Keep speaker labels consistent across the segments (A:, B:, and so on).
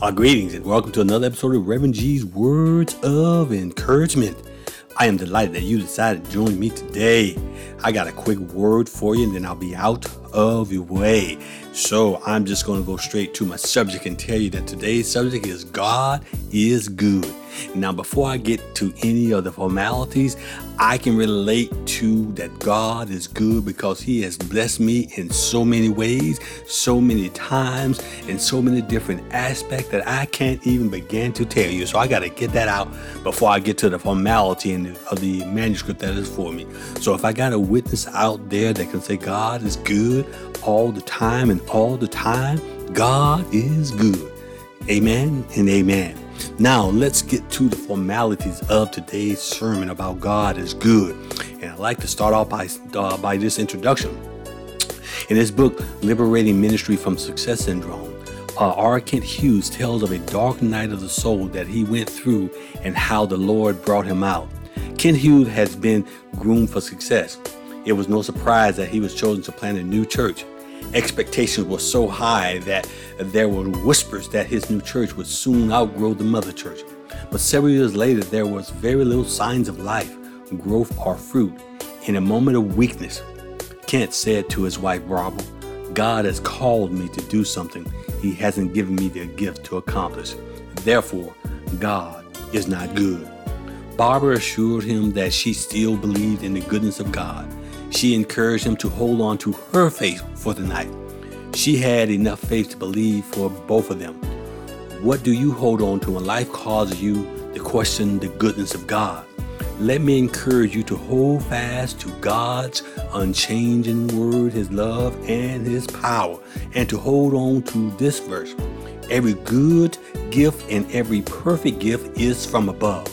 A: Uh, greetings and welcome to another episode of Reverend G's Words of Encouragement. I am delighted that you decided to join me today. I got a quick word for you and then I'll be out of your way. So I'm just going to go straight to my subject and tell you that today's subject is God is good. Now, before I get to any of the formalities, I can relate to that God is good because He has blessed me in so many ways, so many times, in so many different aspects that I can't even begin to tell you. So I got to get that out before I get to the formality of the manuscript that is for me. So if I got a witness out there that can say God is good all the time and all the time, God is good. Amen and amen. Now, let's get to the formalities of today's sermon about God is good. And I'd like to start off by, uh, by this introduction. In his book, Liberating Ministry from Success Syndrome, uh, R. Kent Hughes tells of a dark night of the soul that he went through and how the Lord brought him out. Kent Hughes has been groomed for success. It was no surprise that he was chosen to plant a new church expectations were so high that there were whispers that his new church would soon outgrow the mother church. But several years later, there was very little signs of life, growth, or fruit. In a moment of weakness, Kent said to his wife Barbara, God has called me to do something he hasn't given me the gift to accomplish. Therefore, God is not good. Barbara assured him that she still believed in the goodness of God she encouraged him to hold on to her faith for the night. She had enough faith to believe for both of them. What do you hold on to when life causes you to question the goodness of God? Let me encourage you to hold fast to God's unchanging word, His love, and His power, and to hold on to this verse. Every good gift and every perfect gift is from above,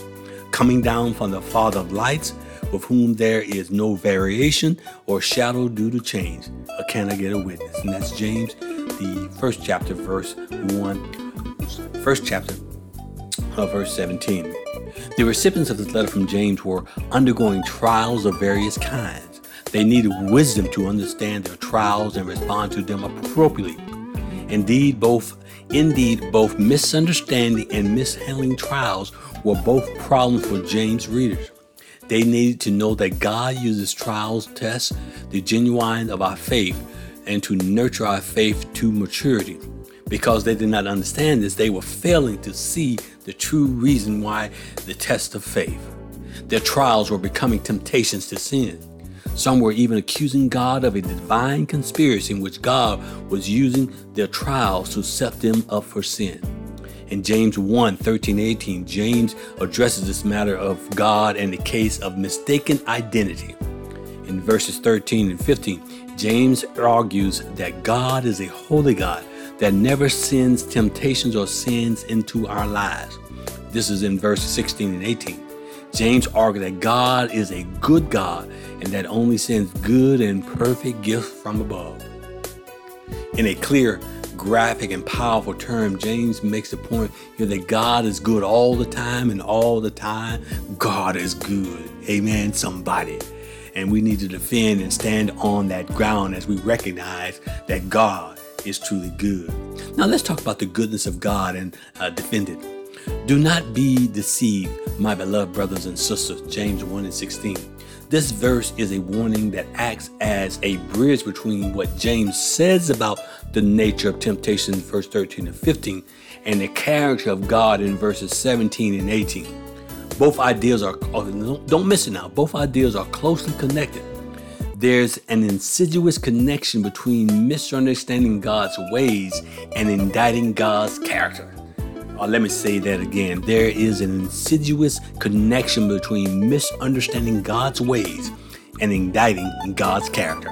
A: coming down from the Father of lights with whom there is no variation or shadow due to change. Can I get a witness? And that's James, the first chapter, verse 1, first chapter, uh, verse 17. The recipients of this letter from James were undergoing trials of various kinds. They needed wisdom to understand their trials and respond to them appropriately. Indeed, both indeed both misunderstanding and mishandling trials were both problems for James' readers. They needed to know that God uses trials, tests, the genuine of our faith, and to nurture our faith to maturity. Because they did not understand this, they were failing to see the true reason why the test of faith. Their trials were becoming temptations to sin. Some were even accusing God of a divine conspiracy in which God was using their trials to set them up for sin. In James 1 13 18, James addresses this matter of God and the case of mistaken identity. In verses 13 and 15, James argues that God is a holy God that never sends temptations or sins into our lives. This is in verses 16 and 18. James argues that God is a good God and that only sends good and perfect gifts from above. In a clear graphic and powerful term, James makes the point here that God is good all the time, and all the time, God is good. Amen, somebody. And we need to defend and stand on that ground as we recognize that God is truly good. Now, let's talk about the goodness of God and uh, defend it. Do not be deceived, my beloved brothers and sisters. James 1 and 16. This verse is a warning that acts as a bridge between what James says about the nature of temptation verse 13 and 15 and the character of God in verses 17 and 18. Both ideas are, don't miss it now, both ideas are closely connected. There's an insidious connection between misunderstanding God's ways and indicting God's character. Or let me say that again. There is an insidious connection between misunderstanding God's ways and indicting God's character.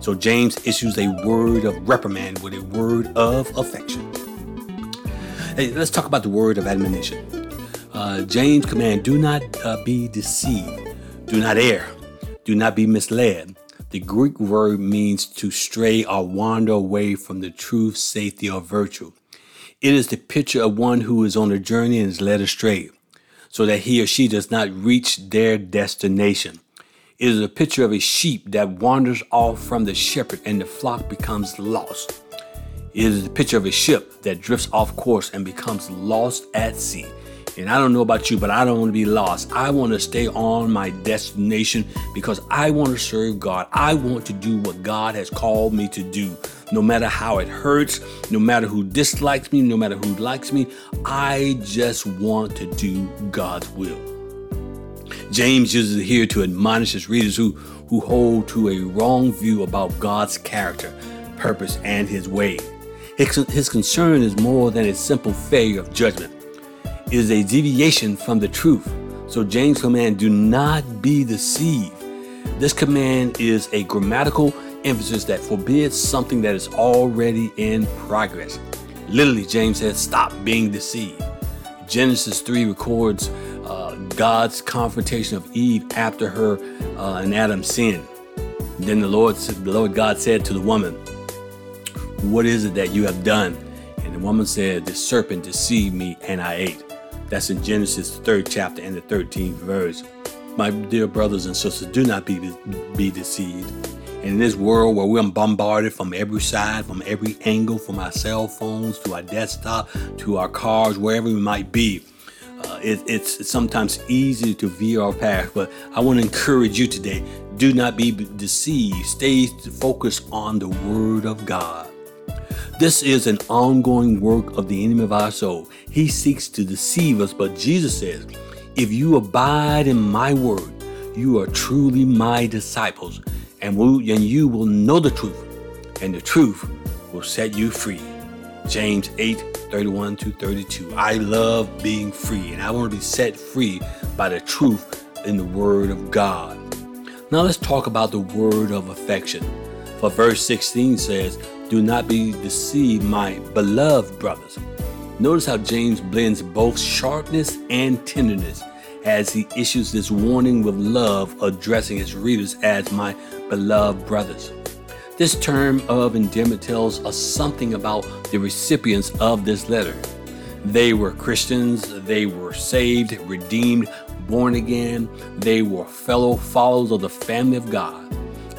A: So James issues a word of reprimand with a word of affection. Hey, let's talk about the word of admonition. Uh, James command, do not uh, be deceived, do not err, do not be misled. The Greek word means to stray or wander away from the truth, safety, or virtue. It is the picture of one who is on a journey and is led astray, so that he or she does not reach their destination. It is a picture of a sheep that wanders off from the shepherd and the flock becomes lost. It is the picture of a ship that drifts off course and becomes lost at sea. And I don't know about you, but I don't want to be lost. I want to stay on my destination because I want to serve God. I want to do what God has called me to do. No matter how it hurts, no matter who dislikes me, no matter who likes me, I just want to do God's will. James uses it here to admonish his readers who, who hold to a wrong view about God's character, purpose, and his way. His, his concern is more than a simple failure of judgment is a deviation from the truth. So James' command, do not be deceived. This command is a grammatical emphasis that forbids something that is already in progress. Literally, James says, stop being deceived. Genesis 3 records uh, God's confrontation of Eve after her uh, and Adam sin. Then the Lord, the Lord God said to the woman, What is it that you have done? And the woman said, The serpent deceived me and I ate. That's in Genesis, the third chapter and the 13th verse. My dear brothers and sisters, do not be, be deceived. And in this world where we're bombarded from every side, from every angle, from our cell phones to our desktop to our cars, wherever we might be, uh, it, it's sometimes easy to veer off path. But I want to encourage you today do not be deceived. Stay focused on the Word of God. This is an ongoing work of the enemy of our soul. He seeks to deceive us, but Jesus says, If you abide in my word, you are truly my disciples, and, will, and you will know the truth, and the truth will set you free. James 8 31 to 32. I love being free, and I want to be set free by the truth in the Word of God. Now let's talk about the word of affection. For verse 16 says, do not be deceived, my beloved brothers. Notice how James blends both sharpness and tenderness as he issues this warning with love, addressing his readers as my beloved brothers. This term of endearment tells us something about the recipients of this letter. They were Christians, they were saved, redeemed, born again, they were fellow followers of the family of God.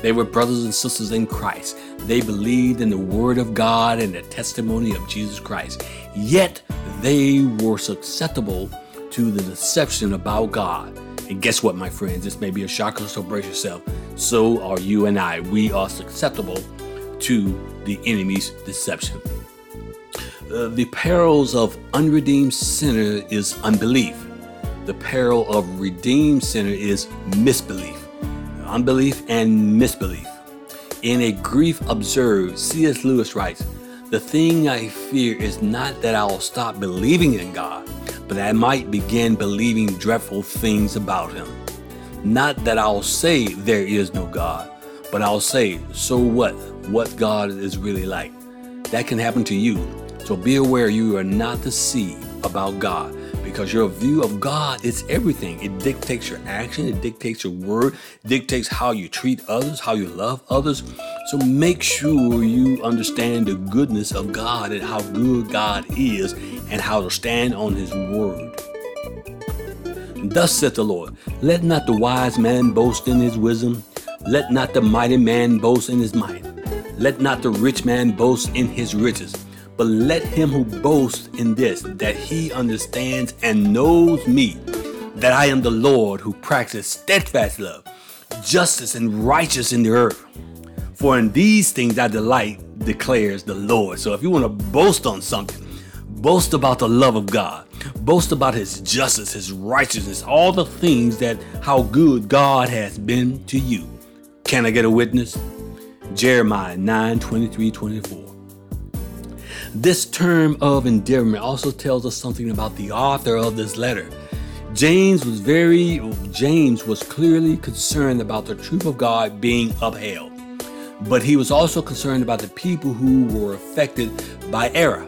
A: They were brothers and sisters in Christ. They believed in the Word of God and the testimony of Jesus Christ. Yet they were susceptible to the deception about God. And guess what, my friends? This may be a shocker, so brace yourself. So are you and I. We are susceptible to the enemy's deception. Uh, the perils of unredeemed sinner is unbelief. The peril of redeemed sinner is misbelief unbelief and misbelief. In a grief observed, C.S. Lewis writes, The thing I fear is not that I'll stop believing in God, but that I might begin believing dreadful things about Him. Not that I'll say there is no God, but I'll say, so what? What God is really like. That can happen to you. So be aware you are not deceived about God because your view of God is everything. It dictates your action, it dictates your word, dictates how you treat others, how you love others. So make sure you understand the goodness of God and how good God is and how to stand on his word. Thus saith the Lord, let not the wise man boast in his wisdom, let not the mighty man boast in his might, let not the rich man boast in his riches but let him who boasts in this, that he understands and knows me, that I am the Lord who practices steadfast love, justice, and righteousness in the earth. For in these things I delight, declares the Lord. So if you want to boast on something, boast about the love of God, boast about his justice, his righteousness, all the things that how good God has been to you. Can I get a witness? Jeremiah 9 23 24. This term of endearment also tells us something about the author of this letter. James was very James was clearly concerned about the truth of God being upheld. But he was also concerned about the people who were affected by error.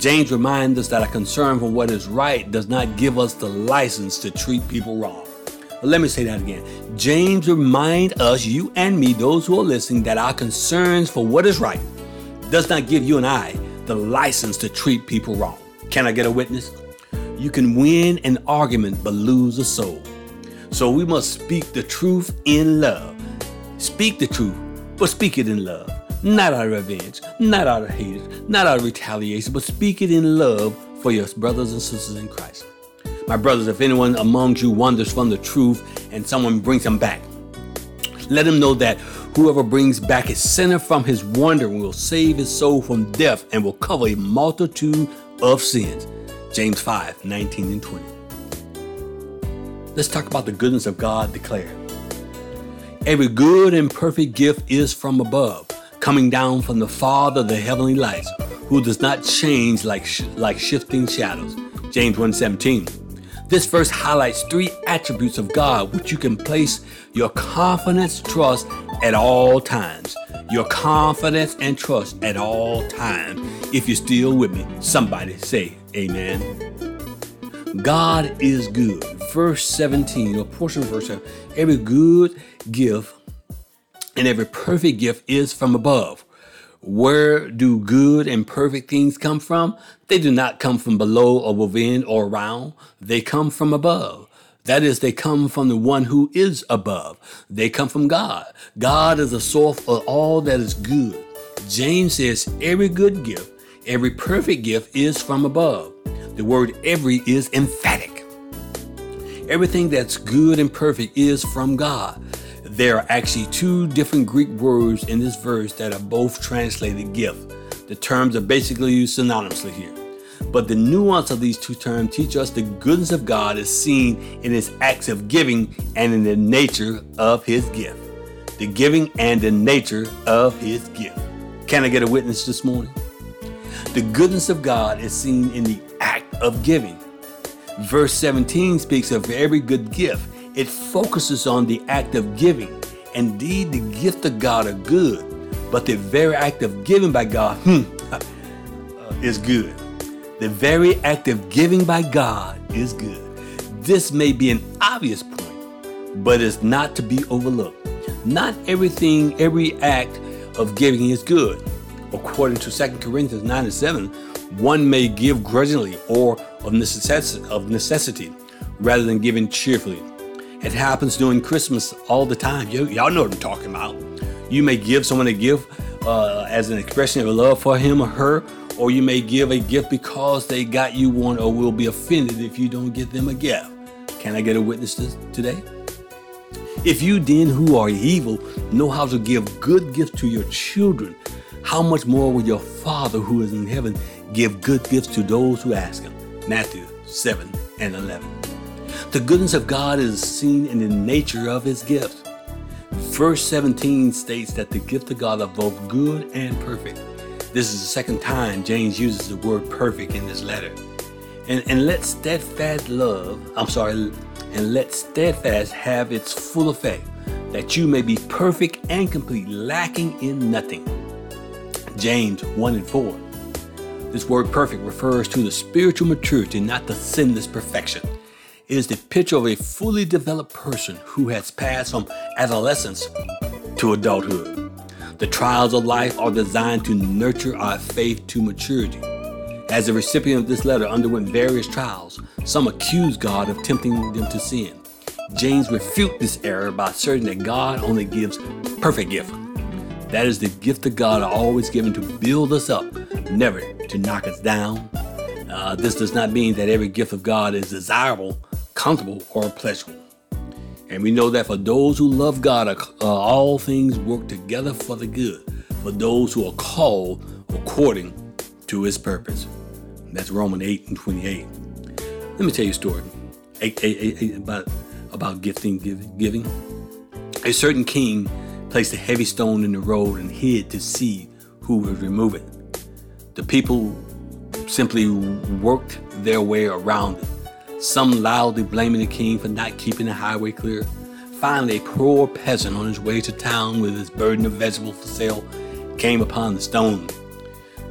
A: James reminds us that a concern for what is right does not give us the license to treat people wrong. But let me say that again. James reminds us, you and me, those who are listening, that our concerns for what is right does not give you and I the license to treat people wrong. Can I get a witness? You can win an argument but lose a soul. So we must speak the truth in love. Speak the truth, but speak it in love. Not out of revenge, not out of hatred, not out of retaliation, but speak it in love for your brothers and sisters in Christ. My brothers, if anyone among you wanders from the truth and someone brings him back, let him know that whoever brings back a sinner from his wandering will save his soul from death and will cover a multitude of sins. James 5 19 and 20. Let's talk about the goodness of God declared. Every good and perfect gift is from above, coming down from the Father of the heavenly lights, who does not change like, sh- like shifting shadows. James 1:17. This verse highlights three attributes of God which you can place your confidence, trust at all times. Your confidence and trust at all times. If you're still with me, somebody say amen. God is good. Verse 17, or portion of verse 7. Every good gift and every perfect gift is from above. Where do good and perfect things come from? They do not come from below or within or around. They come from above. That is, they come from the one who is above. They come from God. God is the source of all that is good. James says every good gift, every perfect gift is from above. The word every is emphatic. Everything that's good and perfect is from God. There are actually two different Greek words in this verse that are both translated gift. The terms are basically used synonymously here. But the nuance of these two terms teach us the goodness of God is seen in his acts of giving and in the nature of his gift. The giving and the nature of his gift. Can I get a witness this morning? The goodness of God is seen in the act of giving. Verse 17 speaks of every good gift. It focuses on the act of giving. Indeed, the gift of God are good, but the very act of giving by God hmm, uh, is good. The very act of giving by God is good. This may be an obvious point, but it's not to be overlooked. Not everything, every act of giving is good. According to 2 Corinthians 9 and 7, one may give grudgingly or of necessity, of necessity rather than giving cheerfully. It happens during Christmas all the time. You, all know what I'm talking about. You may give someone a gift uh, as an expression of love for him or her, or you may give a gift because they got you one or will be offended if you don't get them a gift. Can I get a witness to today? If you then, who are evil, know how to give good gifts to your children, how much more will your Father who is in heaven give good gifts to those who ask him? Matthew 7 and 11. The goodness of God is seen in the nature of his gift. Verse 17 states that the gift of God are both good and perfect. This is the second time James uses the word perfect in this letter. And, and let steadfast love, I'm sorry, and let steadfast have its full effect, that you may be perfect and complete, lacking in nothing. James 1 and 4. This word perfect refers to the spiritual maturity, not the sinless perfection. It is the picture of a fully developed person who has passed from adolescence to adulthood. The trials of life are designed to nurture our faith to maturity. As the recipient of this letter underwent various trials, some accused God of tempting them to sin. James refute this error by asserting that God only gives perfect gift. That is the gift of God always given to build us up, never to knock us down. Uh, this does not mean that every gift of God is desirable, comfortable, or pleasurable. And we know that for those who love God, uh, all things work together for the good, for those who are called according to his purpose. That's Romans 8 and 28. Let me tell you a story about, about gifting, giving. A certain king placed a heavy stone in the road and hid to see who would remove it. The people simply worked their way around it, some loudly blaming the king for not keeping the highway clear. Finally, a poor peasant on his way to town with his burden of vegetables for sale came upon the stone,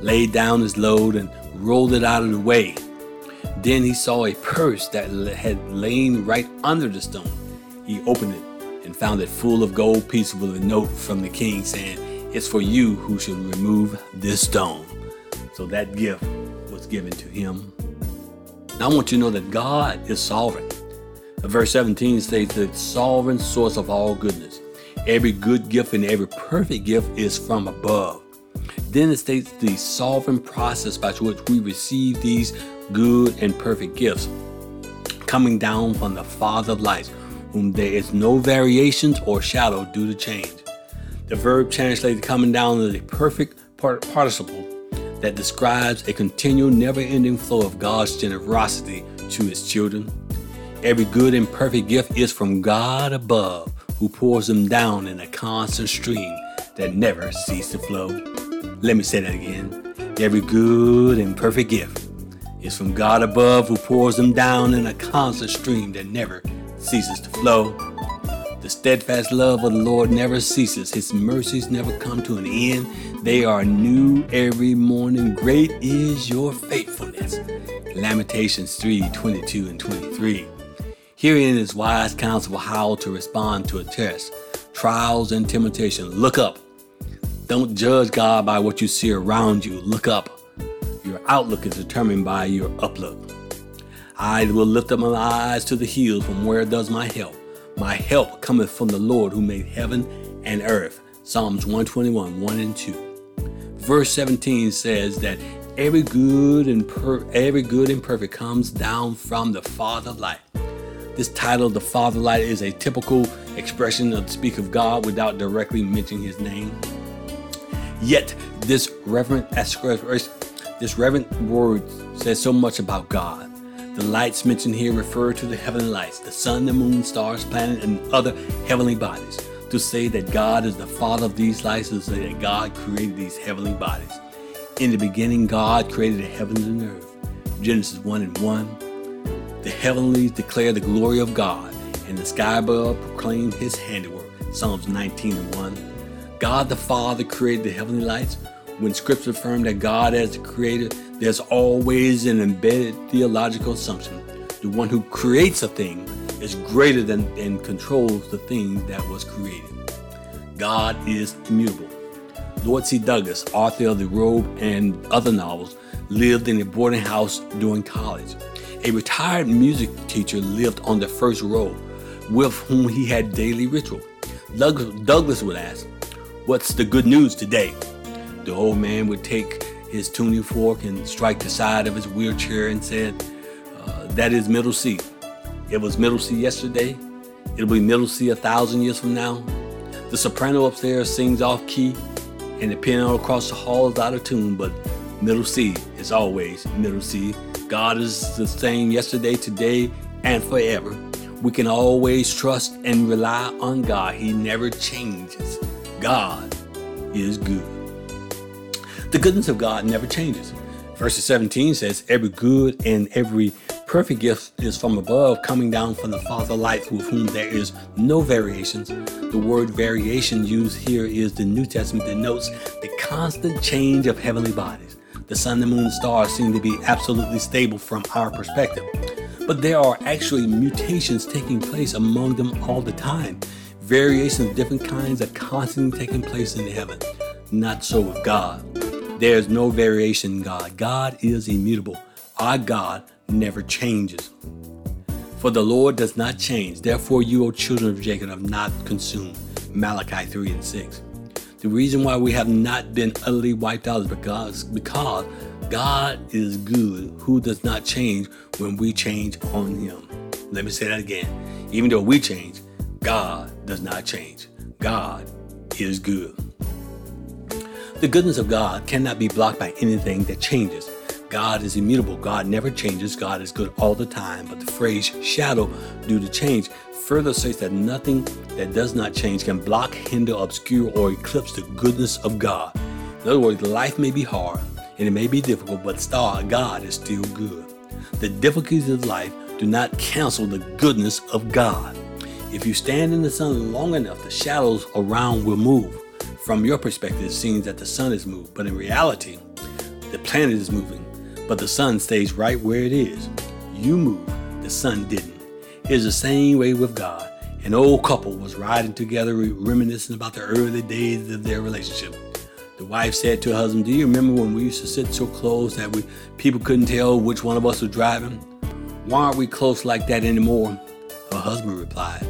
A: laid down his load, and rolled it out of the way. Then he saw a purse that had lain right under the stone. He opened it and found it full of gold pieces with a note from the king saying, It's for you who should remove this stone. So that gift was given to him. Now I want you to know that God is sovereign. Verse 17 states the sovereign source of all goodness. Every good gift and every perfect gift is from above. Then it states the sovereign process by which we receive these good and perfect gifts, coming down from the Father of lights, whom there is no variations or shadow due to change. The verb translated coming down is a perfect participle that describes a continual, never ending flow of God's generosity to his children. Every good and perfect gift is from God above, who pours them down in a constant stream that never ceases to flow. Let me say that again. Every good and perfect gift is from God above, who pours them down in a constant stream that never ceases to flow. Steadfast love of the Lord never ceases. His mercies never come to an end. They are new every morning. Great is your faithfulness. Lamentations 3 22 and 23. Herein is wise counsel how to respond to a test, trials, and temptation. Look up. Don't judge God by what you see around you. Look up. Your outlook is determined by your uplook. I will lift up my eyes to the hills from where does my help. My help cometh from the Lord who made heaven and earth. Psalms 121, 1 and 2. Verse 17 says that every good and per- every good and perfect comes down from the Father of light. This title, The Father Light, is a typical expression of speak of God without directly mentioning his name. Yet, this reverent this reverent word says so much about God. The lights mentioned here refer to the heavenly lights, the sun, the moon, stars, planets, and other heavenly bodies. To say that God is the father of these lights is to say that God created these heavenly bodies. In the beginning, God created the heavens and earth. Genesis 1 and 1. The heavenlies declare the glory of God, and the sky above proclaim his handiwork. Psalms 19 and 1. God the Father created the heavenly lights. When scripture affirms that God as the creator, there's always an embedded theological assumption. The one who creates a thing is greater than and controls the thing that was created. God is immutable. Lloyd C. Douglas, author of The Robe and other novels, lived in a boarding house during college. A retired music teacher lived on the first row with whom he had daily ritual. Douglas would ask, What's the good news today? The old man would take his tuning fork and strike the side of his wheelchair and said, uh, That is middle C. It was middle C yesterday. It'll be middle C a thousand years from now. The soprano upstairs sings off key, and the piano across the hall is out of tune, but middle C is always middle C. God is the same yesterday, today, and forever. We can always trust and rely on God. He never changes. God is good. The goodness of God never changes. Verse 17 says, Every good and every perfect gift is from above, coming down from the Father light, with whom there is no variations. The word variation used here is the New Testament denotes the constant change of heavenly bodies. The sun, the moon, and stars seem to be absolutely stable from our perspective. But there are actually mutations taking place among them all the time. Variations of different kinds are constantly taking place in heaven. Not so with God. There is no variation in God. God is immutable. Our God never changes. For the Lord does not change. Therefore, you, O children of Jacob, have not consumed. Malachi 3 and 6. The reason why we have not been utterly wiped out is because, because God is good, who does not change when we change on Him. Let me say that again. Even though we change, God does not change. God is good. The goodness of God cannot be blocked by anything that changes. God is immutable. God never changes. God is good all the time. But the phrase shadow due to change further says that nothing that does not change can block, hinder, obscure, or eclipse the goodness of God. In other words, life may be hard and it may be difficult, but God is still good. The difficulties of life do not cancel the goodness of God. If you stand in the sun long enough, the shadows around will move. From your perspective, it seems that the sun is moved, but in reality, the planet is moving, but the sun stays right where it is. You move, the sun didn't. It's the same way with God. An old couple was riding together, reminiscing about the early days of their relationship. The wife said to her husband, Do you remember when we used to sit so close that we people couldn't tell which one of us was driving? Why aren't we close like that anymore? Her husband replied,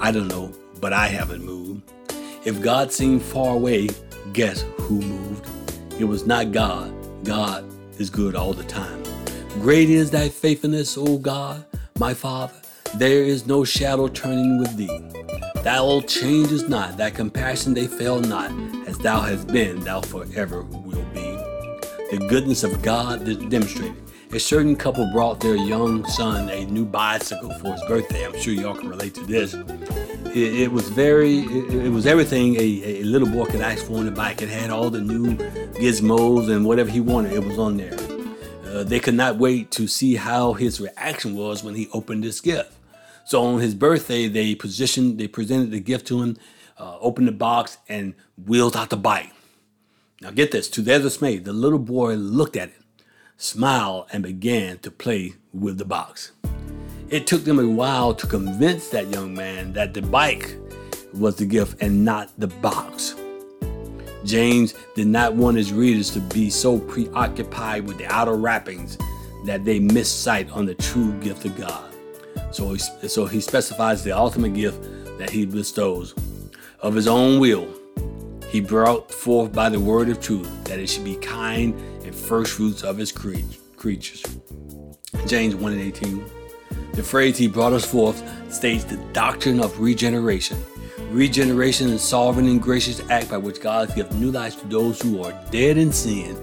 A: I don't know, but I haven't moved. If God seemed far away, guess who moved? It was not God. God is good all the time. Great is thy faithfulness, O God, my Father. There is no shadow turning with thee. Thou changest not, thy compassion they fail not. As thou hast been, thou forever will be. The goodness of God is demonstrated. A certain couple brought their young son a new bicycle for his birthday. I'm sure y'all can relate to this. It, was very, it, it was everything a, a, little boy could ask for on the bike. It had all the new gizmos and whatever he wanted. It was on there. Uh, they could not wait to see how his reaction was when he opened this gift. So on his birthday, they positioned, they presented the gift to him, uh, opened the box, and wheeled out the bike. Now get this, to their dismay, the little boy looked at it, smiled, and began to play with the box. It took them a while to convince that young man that the bike was the gift and not the box. James did not want his readers to be so preoccupied with the outer wrappings that they miss sight on the true gift of God. So he, so he specifies the ultimate gift that he bestows. Of his own will, he brought forth by the word of truth that it should be kind and first fruits of his creatures. James 1 and 18. The phrase he brought us forth states the doctrine of regeneration. Regeneration is sovereign and gracious act by which God gives new life to those who are dead in sin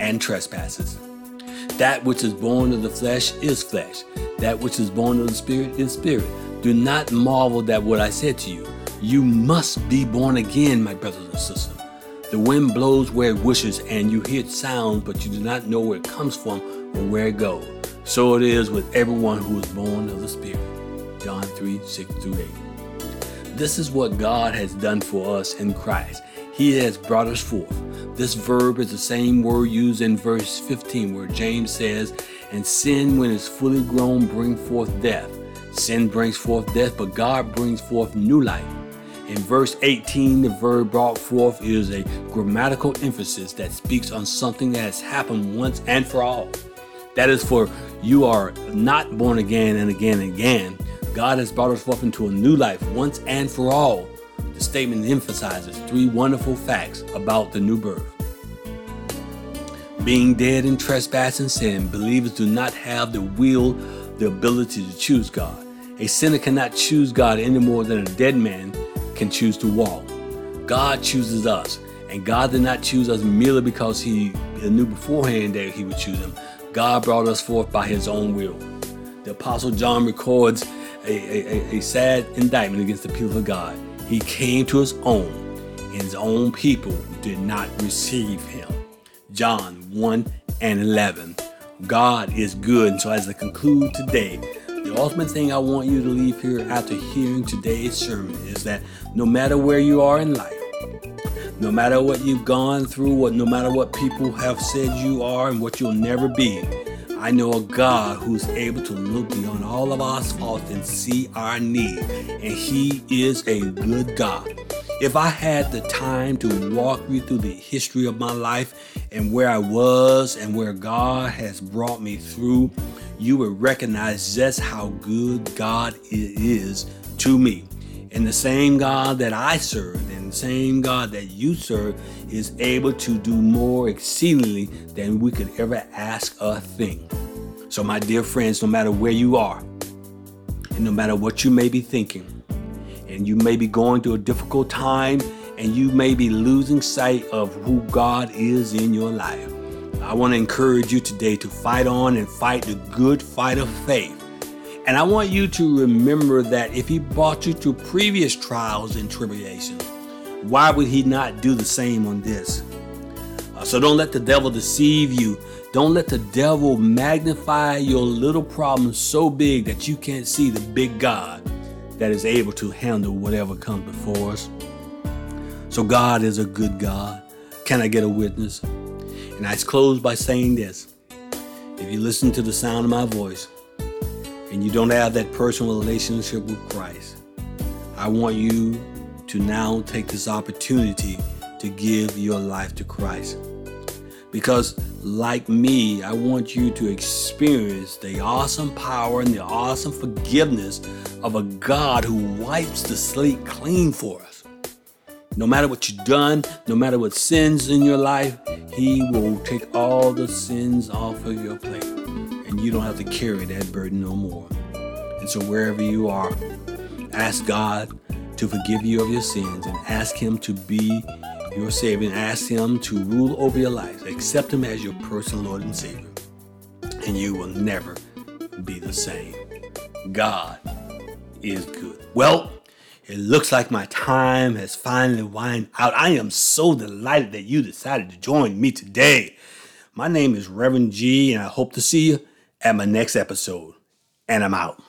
A: and trespasses. That which is born of the flesh is flesh, that which is born of the Spirit is spirit. Do not marvel that what I said to you. You must be born again, my brothers and sisters. The wind blows where it wishes, and you hear sounds, but you do not know where it comes from or where it goes. So it is with everyone who is born of the Spirit. John 3 6 through 8. This is what God has done for us in Christ. He has brought us forth. This verb is the same word used in verse 15, where James says, and sin, when it's fully grown, bring forth death. Sin brings forth death, but God brings forth new life. In verse 18, the verb brought forth is a grammatical emphasis that speaks on something that has happened once and for all. That is for you are not born again and again and again. God has brought us forth into a new life once and for all. The statement emphasizes three wonderful facts about the new birth. Being dead in trespass and sin, believers do not have the will, the ability to choose God. A sinner cannot choose God any more than a dead man can choose to walk. God chooses us, and God did not choose us merely because He knew beforehand that He would choose him. God brought us forth by His own will. The Apostle John records a, a, a sad indictment against the people of God. He came to His own, and His own people did not receive Him. John 1 and 11. God is good. And so, as I conclude today, the ultimate thing I want you to leave here after hearing today's sermon is that no matter where you are in life, no matter what you've gone through, what no matter what people have said you are and what you'll never be, I know a God who's able to look beyond all of our faults and see our need. And He is a good God. If I had the time to walk you through the history of my life and where I was and where God has brought me through, you would recognize just how good God is to me. And the same God that I serve and the same God that you serve is able to do more exceedingly than we could ever ask or think. So, my dear friends, no matter where you are, and no matter what you may be thinking, and you may be going through a difficult time and you may be losing sight of who God is in your life. I want to encourage you today to fight on and fight the good fight of faith. And I want you to remember that if He brought you through previous trials and tribulations, why would He not do the same on this? Uh, so don't let the devil deceive you. Don't let the devil magnify your little problems so big that you can't see the big God that is able to handle whatever comes before us. So God is a good God. Can I get a witness? And I close by saying this. If you listen to the sound of my voice and you don't have that personal relationship with Christ, I want you to now take this opportunity to give your life to Christ. Because, like me, I want you to experience the awesome power and the awesome forgiveness of a God who wipes the slate clean for us. No matter what you've done, no matter what sins in your life, He will take all the sins off of your plate. And you don't have to carry that burden no more. And so, wherever you are, ask God to forgive you of your sins and ask Him to be your Savior and ask Him to rule over your life. Accept Him as your personal Lord and Savior. And you will never be the same. God is good. Well, it looks like my time has finally wind out. I am so delighted that you decided to join me today. My name is Reverend G, and I hope to see you at my next episode. And I'm out.